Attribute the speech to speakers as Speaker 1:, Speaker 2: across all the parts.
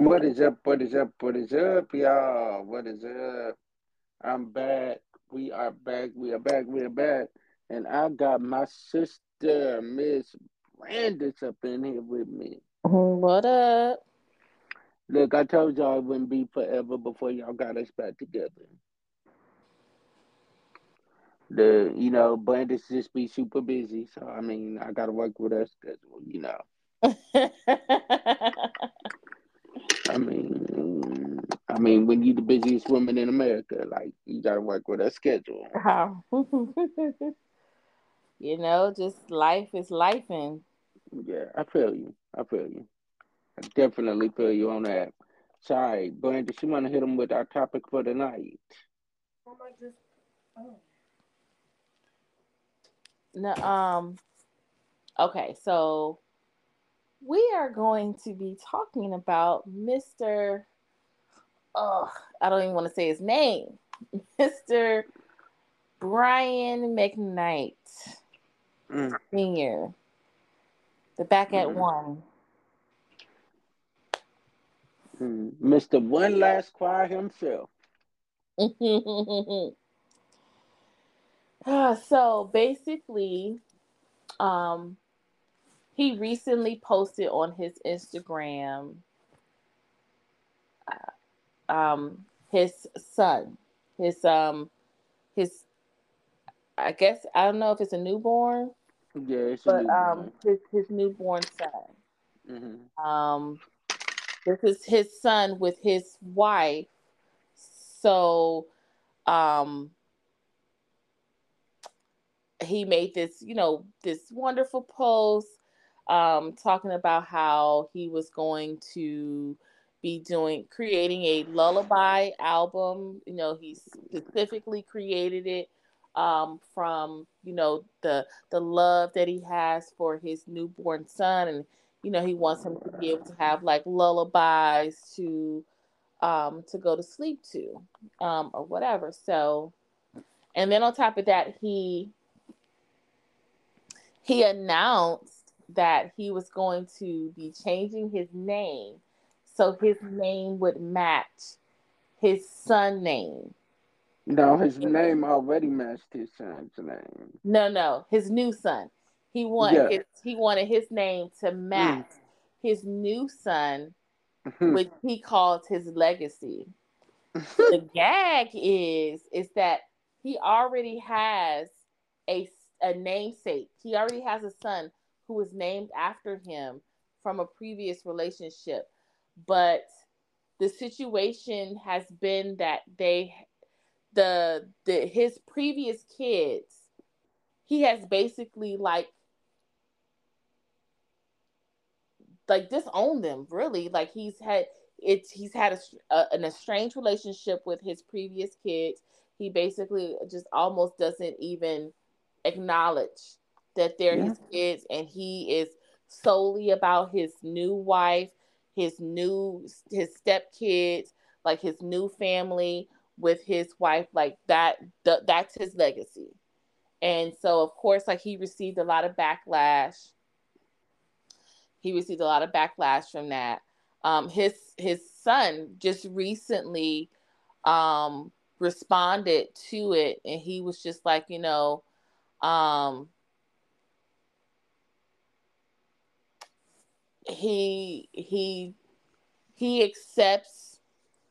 Speaker 1: What is up? What is up? What is up, y'all? What is up? I'm back. We are back. We are back. We are back. And I got my sister, Miss Brandis, up in here with me.
Speaker 2: What up?
Speaker 1: Look, I told y'all it wouldn't be forever before y'all got us back together. The you know, Brandis just be super busy, so I mean, I gotta work with her schedule. You know. I mean, I mean, when you the busiest woman in America, like you gotta work with her schedule.
Speaker 2: How? you know, just life is life, and
Speaker 1: Yeah, I feel you. I feel you. I definitely feel you on that. Sorry, Brandis, you want to hit them with our topic for tonight?
Speaker 2: no, um, okay, so we are going to be talking about Mr. Oh, I don't even want to say his name, Mr. Brian McKnight
Speaker 1: Mm.
Speaker 2: Senior, the back at
Speaker 1: Mhm.
Speaker 2: one.
Speaker 1: Mm. Mr. One Last Cry himself.
Speaker 2: Ah, so basically, um, he recently posted on his Instagram uh, um his son, his um his I guess I don't know if it's a newborn,
Speaker 1: Yeah, it's a
Speaker 2: but
Speaker 1: newborn.
Speaker 2: um his his newborn son.
Speaker 1: Mm-hmm.
Speaker 2: Um, this is his son with his wife. So, um, he made this, you know, this wonderful post um, talking about how he was going to be doing creating a lullaby album. You know, he specifically created it um, from you know the the love that he has for his newborn son, and you know he wants him to be able to have like lullabies to um, to go to sleep to um, or whatever. So, and then on top of that, he he announced that he was going to be changing his name so his name would match his son name.
Speaker 1: No, his name already matched his son's name.
Speaker 2: No, no, his new son. He want
Speaker 1: Yeah.
Speaker 2: his he wanted his name to match his new son,
Speaker 1: Hmm.
Speaker 2: which he calls his legacy. the gag is is that he already has a a namesake. He already has a son who was named after him from a previous relationship. But the situation has been that they the the his previous kids he has basically like like disowned them really like he's had it's he's had a, a, an estranged relationship with his previous kids he basically just almost doesn't even acknowledge that they're
Speaker 1: Yeah.
Speaker 2: his kids and he is solely about his new wife his new his stepkids like his new family with his wife like that th- that's his legacy. And so of course like he received a lot of backlash. He received a lot of backlash from that. Um his his son just recently um responded to it and he was just like you know um he he he accepts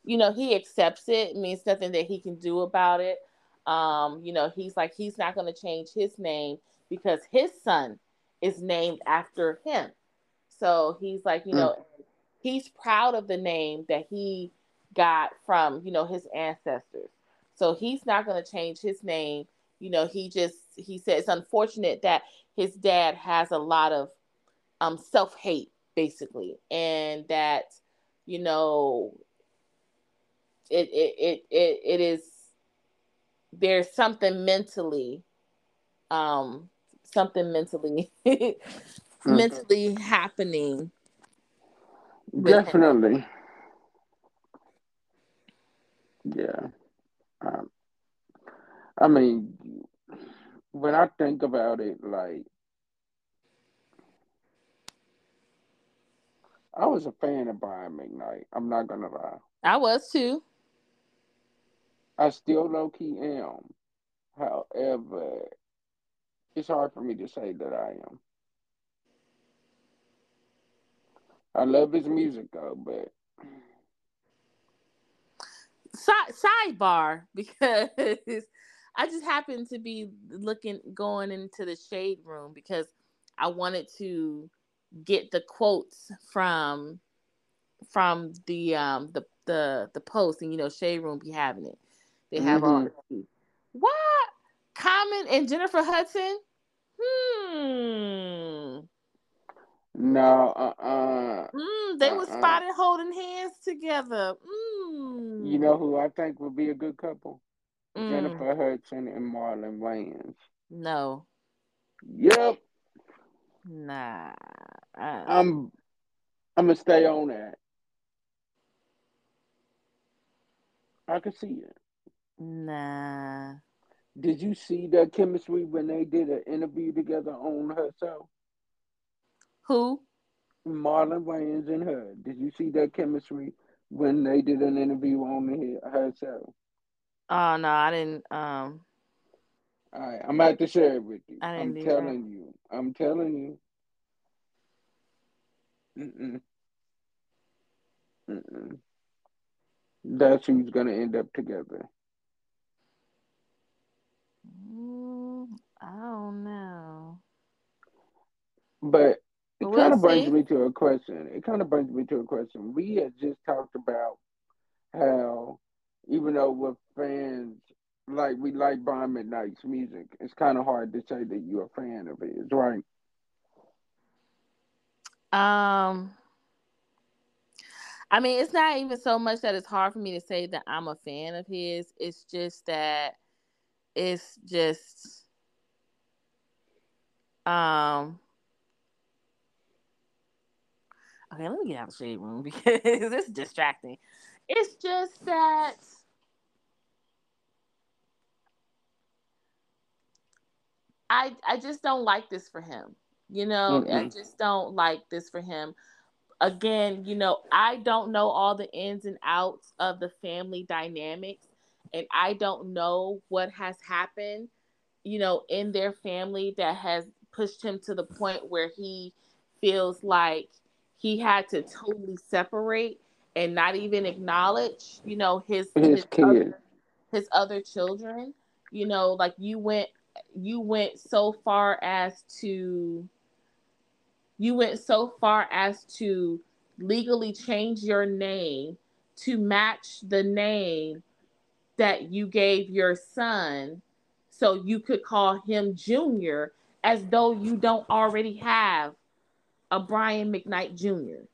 Speaker 2: you know he accepts it. it means nothing that he can do about it. Um you know he's like he's not going to change his name because his son is named after him. So he's like you know he's proud of the name that he got from you know his ancestors. So he's not going to change his name. You know he just he said it's unfortunate that his dad has a lot of um self-hate basically and that you know it it it it, it is there's something mentally um something mentally mentally happening.
Speaker 1: Definitely. Yeah. Um, I mean, when I think about it, like, I was a fan of Brian McKnight. I'm not gonna lie.
Speaker 2: I was too.
Speaker 1: I still low key am. However, it's hard for me to say that I am. I love his music though, but
Speaker 2: sidebar because I just happened to be looking going into the shade room because I wanted to get the quotes from from the um the the the post and you know shade room be having it. They have mm-hmm. all what Common and Jennifer Hudson. Hmm.
Speaker 1: No, uh, uh
Speaker 2: mm, they uh, were spotted holding hands together. Mm.
Speaker 1: You know who I think would be a good couple? Mm. Jennifer Hudson and Marlon Wayans.
Speaker 2: No.
Speaker 1: Yep.
Speaker 2: Nah.
Speaker 1: Uh, I'm. I'm gonna stay on that. I can see it.
Speaker 2: Nah.
Speaker 1: Did you see that chemistry when they did an interview together on her show?
Speaker 2: Who?
Speaker 1: Marlon Wayans and her. Did you see that chemistry when they did an interview on the, her show?
Speaker 2: Oh no, I didn't. Um.
Speaker 1: All right, I'm about to share it with you. I am telling that. you. I'm telling you. Mm-mm. Mm-mm. That's who's gonna end up together.
Speaker 2: Mm, I don't know.
Speaker 1: But it we'll kind of brings me to a question. It kind of brings me to a question. We had just talked about how, even though we're fans, like we like Brian McKnight's music, it's kind of hard to say that you're a fan of his, right?
Speaker 2: Um, I mean, it's not even so much that it's hard for me to say that I'm a fan of his. It's just that it's just um Okay, let me get out of the shade room because it's distracting. It's just that I I just don't like this for him. You know, mm-hmm. I just don't like this for him. Again, you know, I don't know all the ins and outs of the family dynamics and I don't know what has happened, you know, in their family that has pushed him to the point where he feels like he had to totally separate and not even acknowledge, you know, his
Speaker 1: his, his
Speaker 2: other, his other children. You know, like you went you went so far as to you went so far as to legally change your name to match the name that you gave your son so you could call him junior as though you don't already have a Brian McKnight Jr.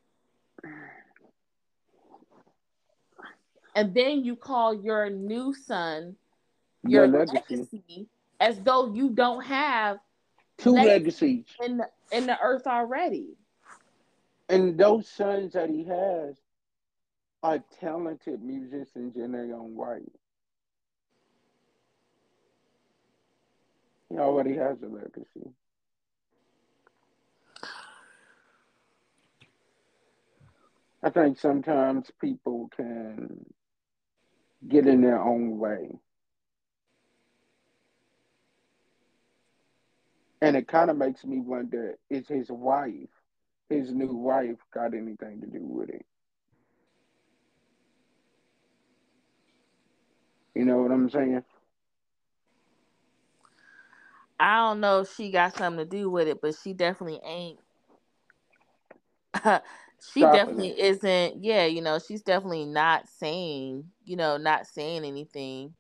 Speaker 2: And then you call your new son your, legacy. legacy. as though you don't have
Speaker 1: two legacies
Speaker 2: in the, in the earth already.
Speaker 1: And those sons that he has are talented musicians in their own right. He already has a legacy. I think sometimes people can get in their own way. And it kind of makes me wonder is his wife, his new wife, got anything to do with it? You know what I'm saying?
Speaker 2: I don't know if she got something to do with it, but she definitely ain't she definitely it. isn't yeah you know she's definitely not saying you know not saying anything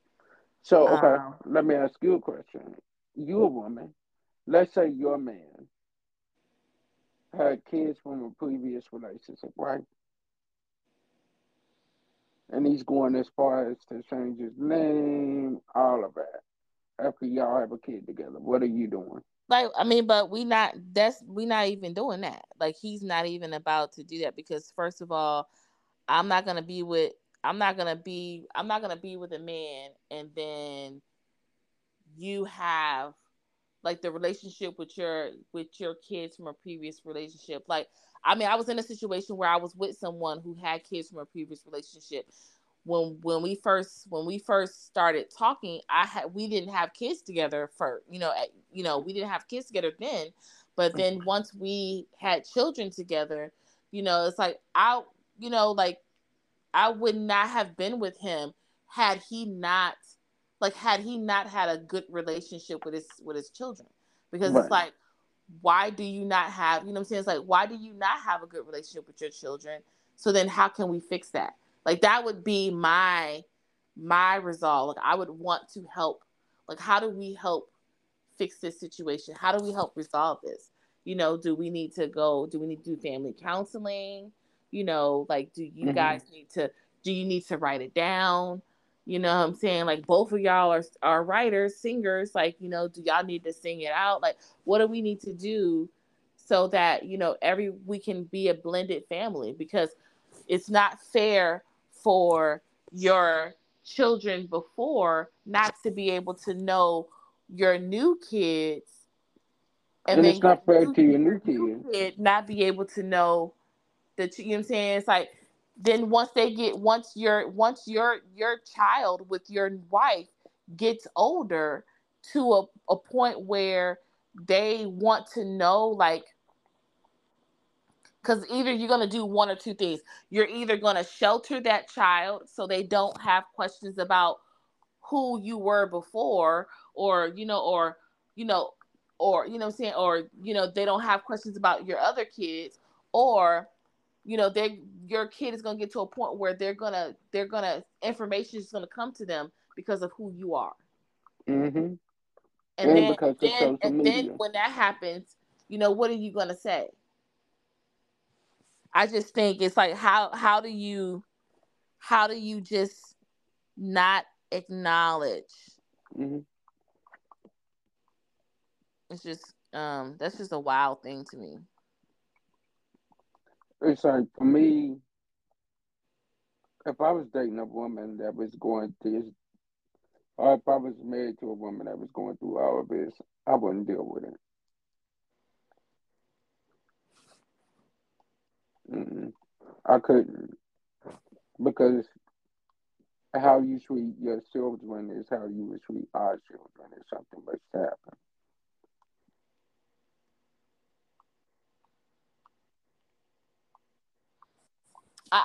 Speaker 1: so okay um, let me ask you a question you a woman let's say your man had kids from a previous relationship right? And he's going as far as to change his name all of that after y'all have a kid together. What are you doing?
Speaker 2: Like i mean but we not that's we not even doing that. Like he's not even about to do that because first of all i'm not gonna be with i'm not gonna be i'm not gonna be with a man and then you have like the relationship with your with your kids from a previous relationship. Like I mean, I was in a situation where I was with someone who had kids from a previous relationship. When when we first when we first started talking, I had we didn't have kids together for you know you know we didn't have kids together then, but then mm-hmm. once we had children together, you know it's like I you know like I would not have been with him had he not like had he not had a good relationship with his with his children. Because right. it's like why do you not have you know what i'm saying? It's like why do you not have a good relationship with your children? So then how can we fix that? Like that would be my my resolve. Like i would want to help. Like how do we help fix this situation? How do we help resolve this? You know do we need to go do we need to do family counseling? You know like do you mm-hmm. guys need to do you need to write it down you know what I'm saying? Like both of y'all are are writers, singers. Like, you know, do y'all need to sing it out? Like, what do we need to do so that, you know, every we can be a blended family because it's not fair for your children before not to be able to know your new kids
Speaker 1: and, and it's not fair to your new kid.
Speaker 2: kid not be able to know that you know what I'm saying? It's like then once they get once your once your your child with your wife gets older to a, a point where they want to know like because either you're going to do one or two things. You're either going to shelter that child so they don't have questions about who you were before or you know or you know or you know i'm saying or you know they don't have questions about your other kids or you know they your kid is going to get to a point where they're going to they're going to information is going to come to them because of who you are
Speaker 1: mm-hmm.
Speaker 2: and, and then, then and media. then when that happens you know what are you going to say i just think it's like how how do you how do you just not acknowledge
Speaker 1: mm-hmm.
Speaker 2: it's just um that's just a wild thing to me
Speaker 1: it's like for me, if I was dating a woman that was going through or if I was married to a woman that was going through all of this, I wouldn't deal with it. Mm-mm. I couldn't because how you treat your children is how you would treat our children if something was to happen.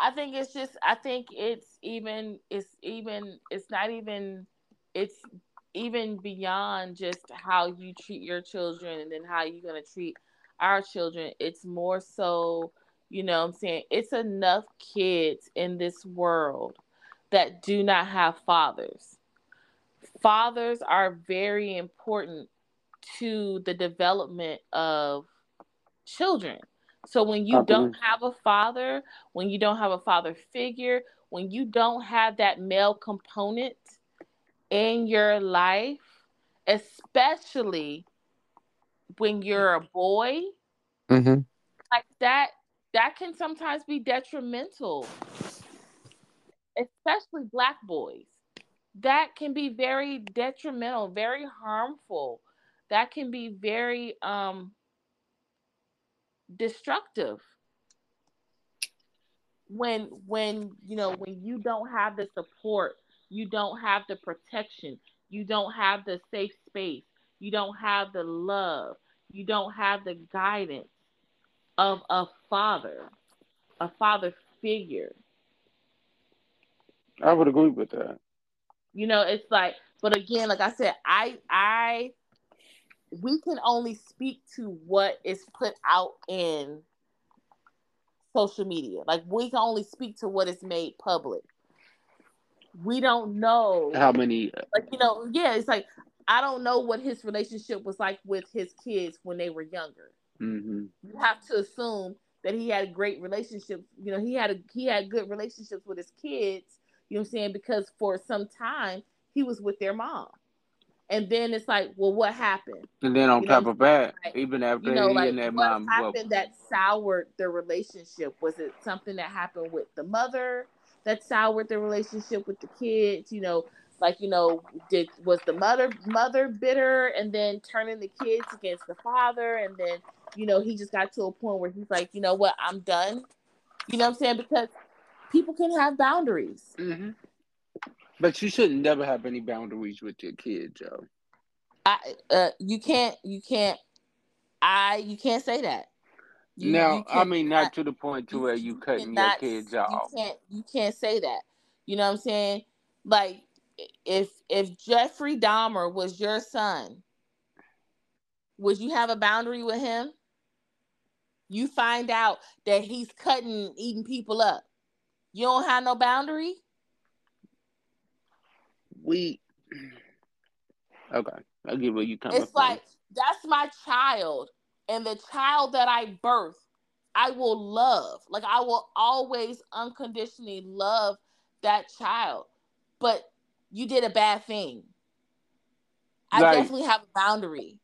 Speaker 2: I, think it's just I think it's even it's even it's not even it's even beyond just how you treat your children and then how you're gonna treat our children. It's more so, you know I'm saying, it's enough kids in this world that do not have fathers. Fathers are very important to the development of children. So when you don't have a father, when you don't have a father figure, when you don't have that male component in your life, especially when you're a boy,
Speaker 1: mm-hmm.
Speaker 2: like that, that can sometimes be detrimental, especially black boys. That can be very detrimental, very harmful. That can be very um destructive. When when you know when you don't have the support you don't have the protection you don't have the safe space you don't have the love you don't have the guidance of a father a father figure.
Speaker 1: I would agree with that.
Speaker 2: You know it's like but again like i said i i we can only speak to what is put out in social media. Like we can only speak to what is made public. We don't know
Speaker 1: how many
Speaker 2: like you know, yeah, it's like I don't know what his relationship was like with his kids when they were younger.
Speaker 1: Mm-hmm.
Speaker 2: You have to assume that he had a great relationships. You know, he had a he had good relationships with his kids. You know what I'm saying? Because for some time he was with their mom and then it's like, well, what happened?
Speaker 1: And then on you top know, of that, like, even after you know, he
Speaker 2: like,
Speaker 1: and that
Speaker 2: what
Speaker 1: mom,
Speaker 2: happened well, that soured the relationship? Was it something that happened with the mother that soured the relationship with the kids? You know, like you know, did was the mother mother bitter and then turning the kids against the father, and then you know, he just got to a point where he's like, you know what, I'm done. You know what I'm saying? Because people can have boundaries.
Speaker 1: Mm-hmm. But you should never have any boundaries with your kids, Joe.
Speaker 2: I uh, you can't you can't I you can't say that. You,
Speaker 1: now,
Speaker 2: you
Speaker 1: I mean, not to the point to where you, cutting your kids off.
Speaker 2: You can't you can't say that. You know what I'm saying? Like if if Jeffrey Dahmer was your son, would you have a boundary with him? You find out that he's cutting, eating people up. You don't have no boundary.
Speaker 1: We okay. I get where you coming
Speaker 2: It's from. like that's my child, and the child that I birth, I will love. Like I will always unconditionally love that child. But you did a bad thing. I like, definitely have a boundary.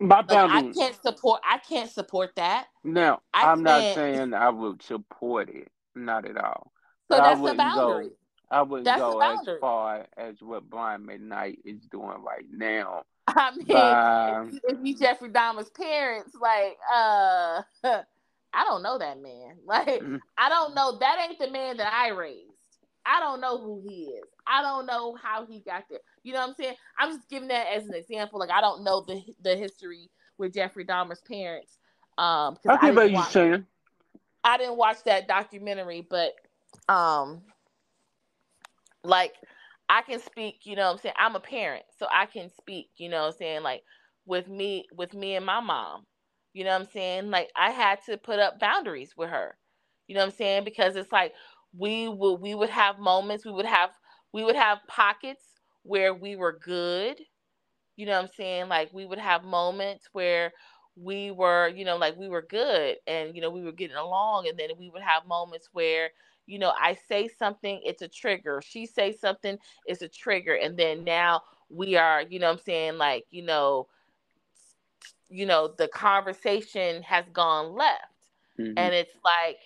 Speaker 2: My boundary. Like, I can't support. I can't support that.
Speaker 1: No, I am not saying I would support it. Not at all. So but that's a boundary. Go, I wouldn't that's go as far as what Brian McKnight is doing right now.
Speaker 2: I mean, but, if, you Jeffrey Dahmer's parents, like, uh, I don't know that man. Like, mm-hmm. I don't know. That ain't the man that I raised. I don't know who he is. I don't know how he got there. You know what I'm saying? I'm just giving that as an example. Like I don't know the the history with Jeffrey Dahmer's parents. Um,
Speaker 1: okay, but you saying
Speaker 2: I didn't watch that documentary, but um, like I can speak. You know what I'm saying? I'm a parent, so I can speak. You know I'm saying? Like with me, with me and my mom. You know what I'm saying? Like I had to put up boundaries with her. You know what I'm saying? Because it's like we would we would have moments we would have we would have pockets where we were good you know what i'm saying like we would have moments where we were you know like we were good and you know we were getting along and then we would have moments where you know i say something it's a trigger. She say something it's a trigger. And then now we are you know i'm saying like you know you know the conversation has gone left. Mm-hmm. and it's like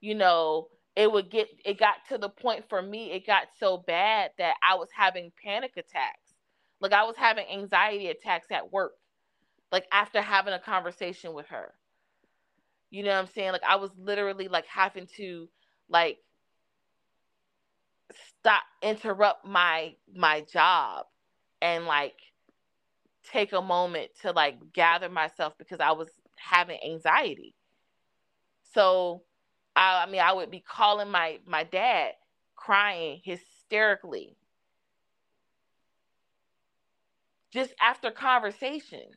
Speaker 2: you know it would get it got to the point for me it got so bad that i was having panic attacks. Like i was having anxiety attacks at work like after having a conversation with her. You know what i'm saying? Like i was literally like having to like stop interrupt my my job and like take a moment to like gather myself because i was having anxiety so I, I mean, I would be calling my my dad, crying hysterically, just after conversations.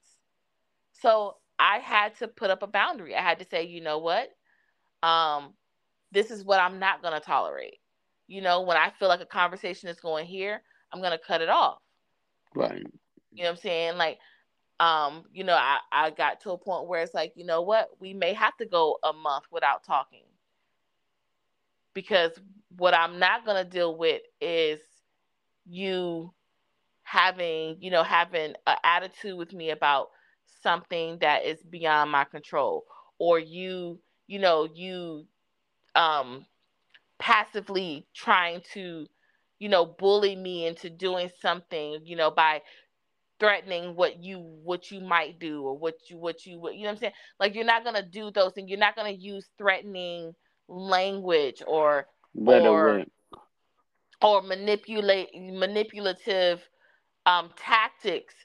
Speaker 2: So I had to put up a boundary. I had to say, you know what, um, this is what I'm not going to tolerate. You know, when I feel like a conversation is going here, I'm going to cut it off.
Speaker 1: Right.
Speaker 2: You know what I'm saying? Like, um, you know, I, I got to a point where it's like, you know what, we may have to go a month without talking because what I'm not going to deal with is you having, you know, having an attitude with me about something that is beyond my control or you, you know, you um passively trying to, you know, bully me into doing something, you know, by threatening what you what you might do or what you what you you know what I'm saying? Like you're not gonna do those things. You're not gonna use threatening language or or or manipulate manipulative um, tactics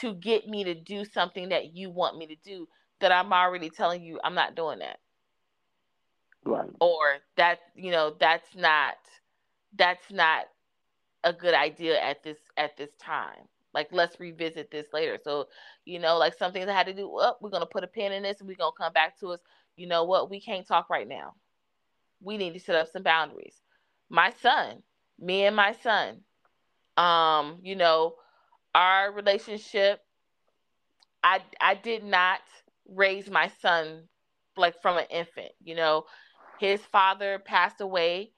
Speaker 2: to get me to do something that you want me to do that I'm already telling you I'm not doing that.
Speaker 1: Right.
Speaker 2: Or that you know that's not that's not a good idea at this at this time. Like let's revisit this later. So, you know, like some things I had to do, well, we're gonna put a pin in this and we're gonna come back to us. You know what? We can't talk right now we need to set up some boundaries. My son, me and my son, um, you know, our relationship, I I did not raise my son like from an infant, you know. His father passed away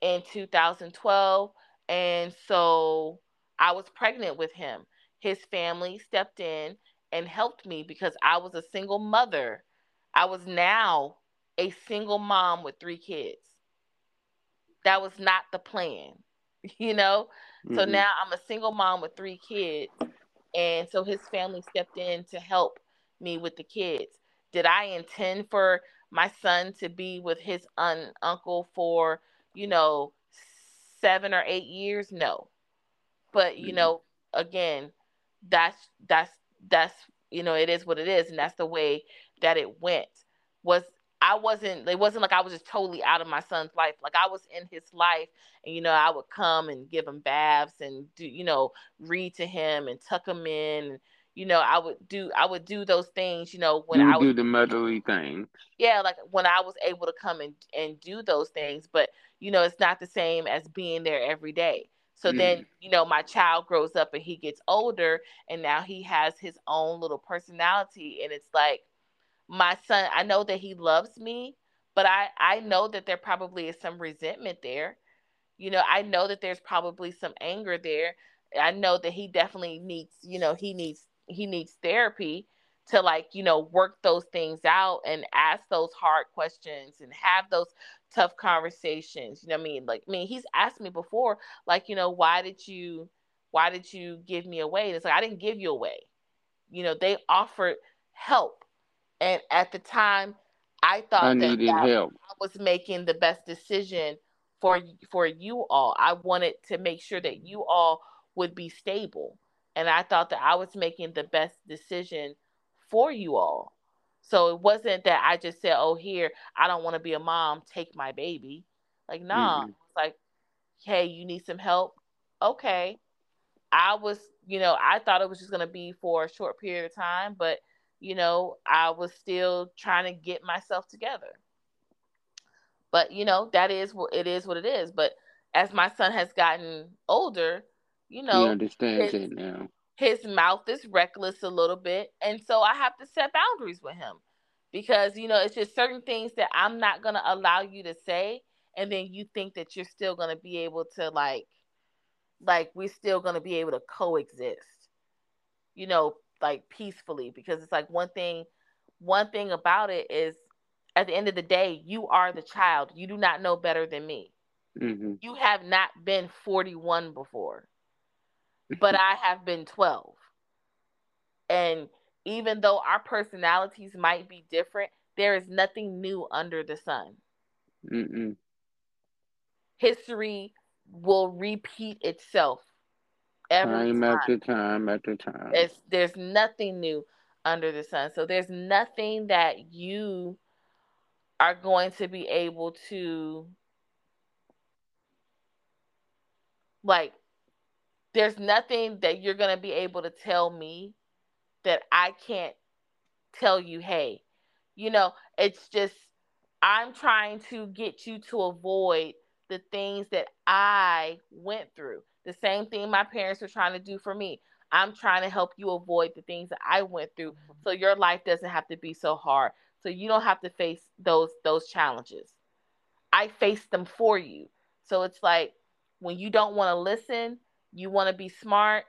Speaker 2: in 2012 and so I was pregnant with him. His family stepped in and helped me because I was a single mother. I was now a single mom with three kids. That was not the plan, you know? Mm-hmm. So now I'm a single mom with three kids. And so his family stepped in to help me with the kids. did I intend for my son to be with his un- uncle for, you know, seven or eight years? No. But, you mm-hmm. know, again, that's that's that's you know, it is what it is, and that's the way that it went. Was I wasn't it wasn't like I was just totally out of my son's life. Like I was in his life and you know, I would come and give him baths and do, you know, read to him and tuck him in you know, I would do I would do those things, you know, when
Speaker 1: you
Speaker 2: I would
Speaker 1: do the motherly thing.
Speaker 2: Yeah, like when I was able to come and, and do those things, but you know, it's not the same as being there every day. So mm. then, you know, my child grows up and he gets older and now he has his own little personality and it's like my son, I know that he loves me, but I I know that there probably is some resentment there. You know, I know that there's probably some anger there. I know that he definitely needs, you know, he needs he needs therapy to like you know work those things out and ask those hard questions and have those tough conversations. You know i mean? Like i mean he's asked me before like you know why did you why did you give me away? And it's like i didn't give you away. You know they offered help. And at the time i thought I that, that help. i was making the best decision for for you all. I wanted to make sure that you all would be stable and I thought that I was making the best decision for you all. So it wasn't that I just said, "Oh, here, I don't want to be a mom. Take my baby." Like, nah. Mm-hmm. It's like, "Hey, you need some help?" Okay. I was, you know, I thought it was just going to be for a short period of time, but you know, I was still trying to get myself together. But, you know, that is what it is what it is, but as my son has gotten older, you know,
Speaker 1: he understands his, it now.
Speaker 2: His mouth is reckless a little bit, and so I have to set boundaries with him because you know it's just certain things that I'm not gonna allow you to say, and then you think that you're still gonna be able to like, like we're still gonna be able to coexist, you know, like peacefully because it's like one thing, one thing about it is at the end of the day, you are the child. You do not know better than me. Mm-hmm. You have not been 41 before but I have been 12. And even though our personalities might be different, there is nothing new under the sun. Mm-mm. History will repeat itself
Speaker 1: every time, time after time after time.
Speaker 2: It's, there's nothing new under the sun. So there's nothing that you are going to be able to like there's nothing that you're going to be able to tell me that I can't tell you, hey, you know, it's just, I'm trying to get you to avoid the things that I went through. The same thing my parents were trying to do for me. I'm trying to help you avoid the things that I went through mm-hmm. so your life doesn't have to be so hard. So you don't have to face those those challenges. I face them for you. So it's like when you don't want to listen, you want to be smart,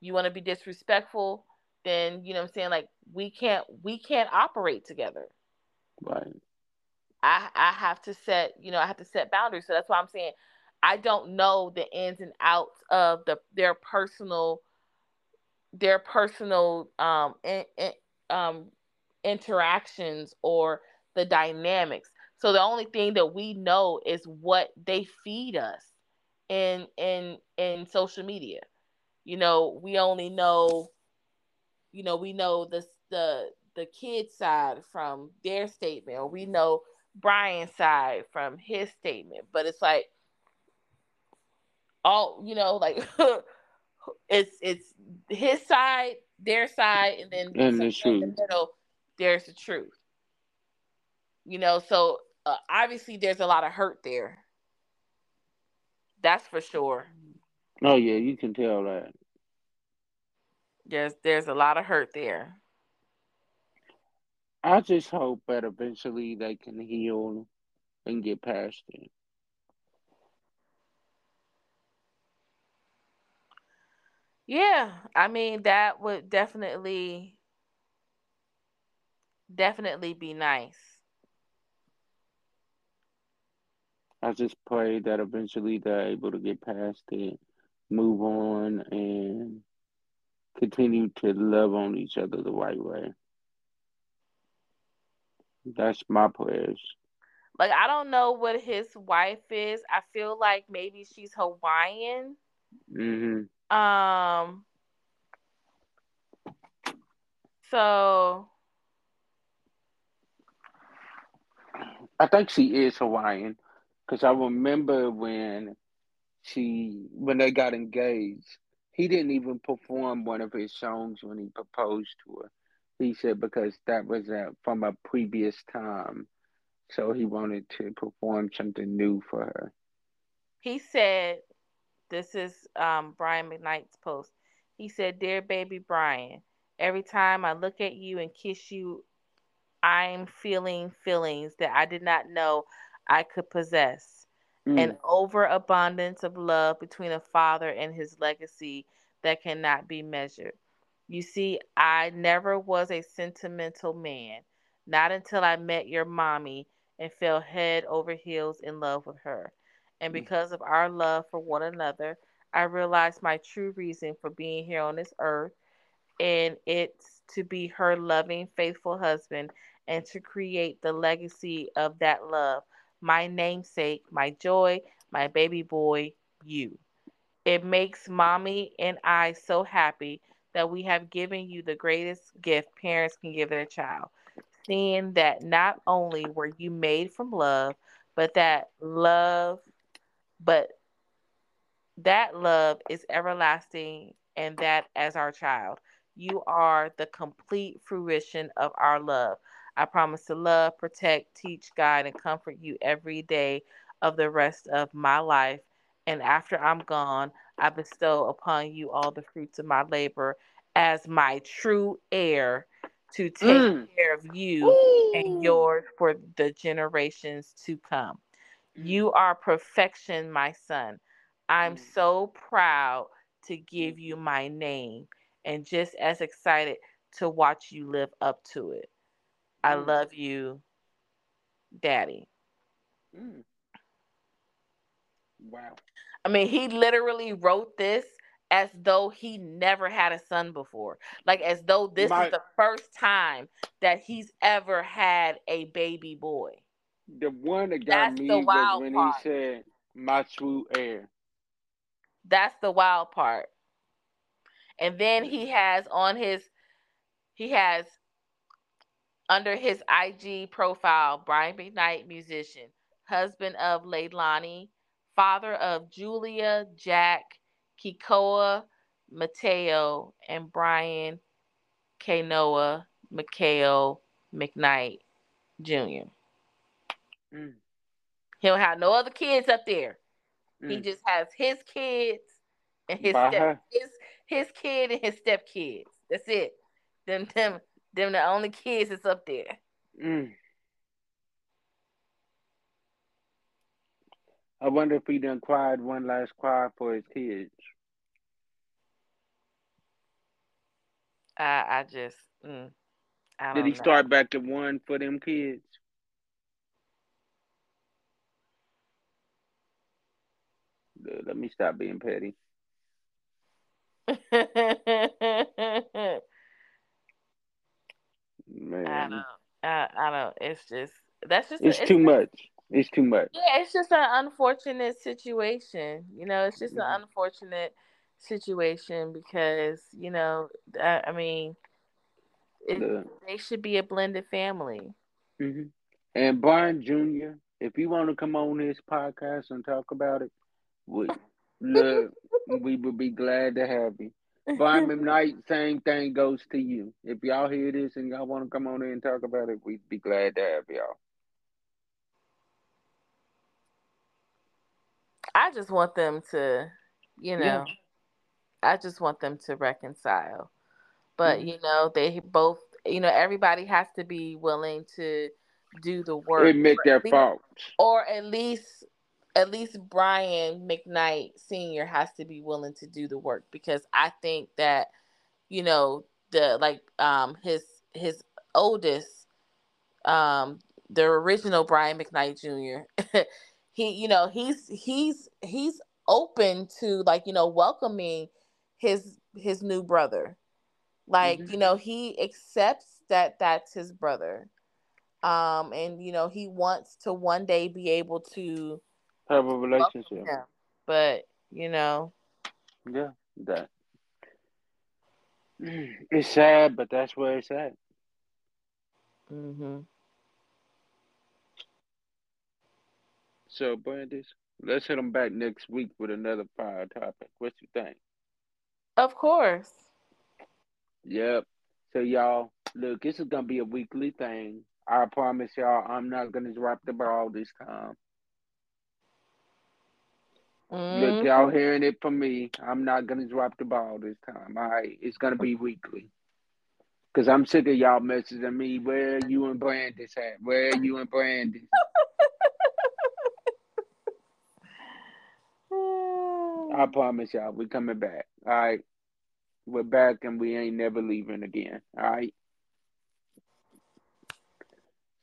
Speaker 2: you want to be disrespectful, then you know what I'm saying like we can't we can't operate together.
Speaker 1: Right.
Speaker 2: I I have to set, you know, I have to set boundaries. So that's why I'm saying I don't know the ins and outs of the their personal their personal um in, in, um interactions or the dynamics. So the only thing that we know is what they feed us in in in social media. You know, we only know, you know, we know the the the kid side from their statement, or we know Brian's side from his statement. But it's like all you know, like it's it's his side, their side, and then
Speaker 1: and the truth.
Speaker 2: In the middle, there's the truth. You know, so uh, obviously there's a lot of hurt there that's for sure.
Speaker 1: Oh yeah, you can tell that.
Speaker 2: There's there's a lot of hurt there.
Speaker 1: I just hope that eventually they can heal and get past it.
Speaker 2: Yeah, I mean that would definitely definitely be nice.
Speaker 1: I just pray that eventually they're able to get past it, move on, and continue to love on each other the right way. That's my pledge.
Speaker 2: Like I don't know what his wife is. I feel like maybe she's Hawaiian.
Speaker 1: Mm-hmm.
Speaker 2: Um. So
Speaker 1: I think she is Hawaiian because I remember when she when they got engaged, he didn't even perform one of his songs when he proposed to her. He said because that was uh, from a previous time, so he wanted to perform something new for her.
Speaker 2: He said, "This is um, Brian McKnight's post." He said, "Dear baby Brian, every time I look at you and kiss you, I'm feeling feelings that I did not know I could possess. Mm. An overabundance of love between a father and his legacy that cannot be measured. You see, I never was a sentimental man, not until I met your mommy and fell head over heels in love with her. And mm. because of our love for one another, I realized my true reason for being here on this earth, and it's to be her loving, faithful husband and to create the legacy of that love. My namesake, my joy, my baby boy, you. It makes mommy and I so happy that we have given you the greatest gift parents can give their child. Seeing that not only were you made from love, but that love, but that love is everlasting and that as our child. You are the complete fruition of our love. I promise to love, protect, teach, guide, and comfort you every day of the rest of my life. And after I'm gone, I bestow upon you all the fruits of my labor as my true heir to take mm. care of you Ooh. and yours for the generations to come. Mm. You are perfection, my son. I'm mm. so proud to give you my name and just as excited to watch you live up to it. I mm. love you, Daddy.
Speaker 1: Mm. Wow.
Speaker 2: I mean, he literally wrote this as though he never had a son before. Like as though this My, is the first time that he's ever had a baby boy.
Speaker 1: The one that got That's me was when part. he said, "My true heir."
Speaker 2: That's the wild part. And then he has on his, he has under his IG profile, Brian McKnight, musician, husband of Leilani, father of Julia, Jack, Kikoa, Mateo, and Brian Kanoa, Mikhail McKnight Jr. Mm. He don't have no other kids up there. Mm. He just has his kids and his step, his his kid and his stepkids. That's it. Them them them the only kids that's up there.
Speaker 1: Mm. I wonder if he done cried one last cry for his kids.
Speaker 2: I I just mm, I
Speaker 1: did he
Speaker 2: know.
Speaker 1: start back at one for them kids? Let me stop being petty.
Speaker 2: Man. I don't. I, I don't. It's just that's just.
Speaker 1: It's, it's too much. It's too much.
Speaker 2: Yeah, it's just an unfortunate situation. You know, it's just mm-hmm. an unfortunate situation because you know, I, I mean, it, the, they should be a blended family.
Speaker 1: Mm-hmm. And Brian Jr., if you want to come on this podcast and talk about it, we look, we would be glad to have you. Brian McKnight, same thing goes to you. If y'all hear this and y'all want to come on in and talk about it, we'd be glad to have y'all.
Speaker 2: I just want them to, you know, yeah. I just want them to reconcile. But, mm-hmm. you know, they both, you know, everybody has to be willing to do the work.
Speaker 1: Admit their faults.
Speaker 2: Or at least at least Brian McKnight Sr. has to be willing to do the work because I think that, you know, the like um his his oldest, um, the original Brian McKnight Jr. he, you know, he's he's he's open to like, you know, welcoming his his new brother. Like, mm-hmm. you know, he accepts that that's his brother. Um, and you know, he wants to one day be able to
Speaker 1: have a relationship.
Speaker 2: But, you know.
Speaker 1: Yeah, that it's sad, but that's where it's at.
Speaker 2: Mhm.
Speaker 1: So, Brandis, let's hit them back next week with another fire topic. What you think?
Speaker 2: Of course.
Speaker 1: Yep. So, y'all, look, this is gonna be a weekly thing. I promise y'all, I'm not gonna drop the ball this time. Mm-hmm. Look, y'all hearing it from me. I'm not gonna drop the ball this time. All right, it's gonna be weekly. Cause I'm sick of y'all messaging me. Where you and Brandis at? Where you and Brandis? I promise y'all, we coming back. All right, we're back and we ain't never leaving again. All right.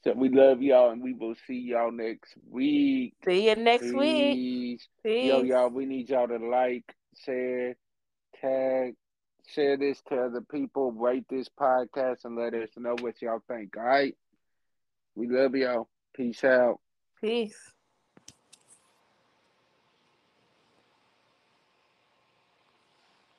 Speaker 1: So we love y'all and we will see y'all next week.
Speaker 2: See you next Peace. week.
Speaker 1: Peace. Yo, y'all, we need y'all to like, share, tag, share this to other people, rate this podcast, and let us know what y'all think. All right. We love y'all. Peace out.
Speaker 2: Peace.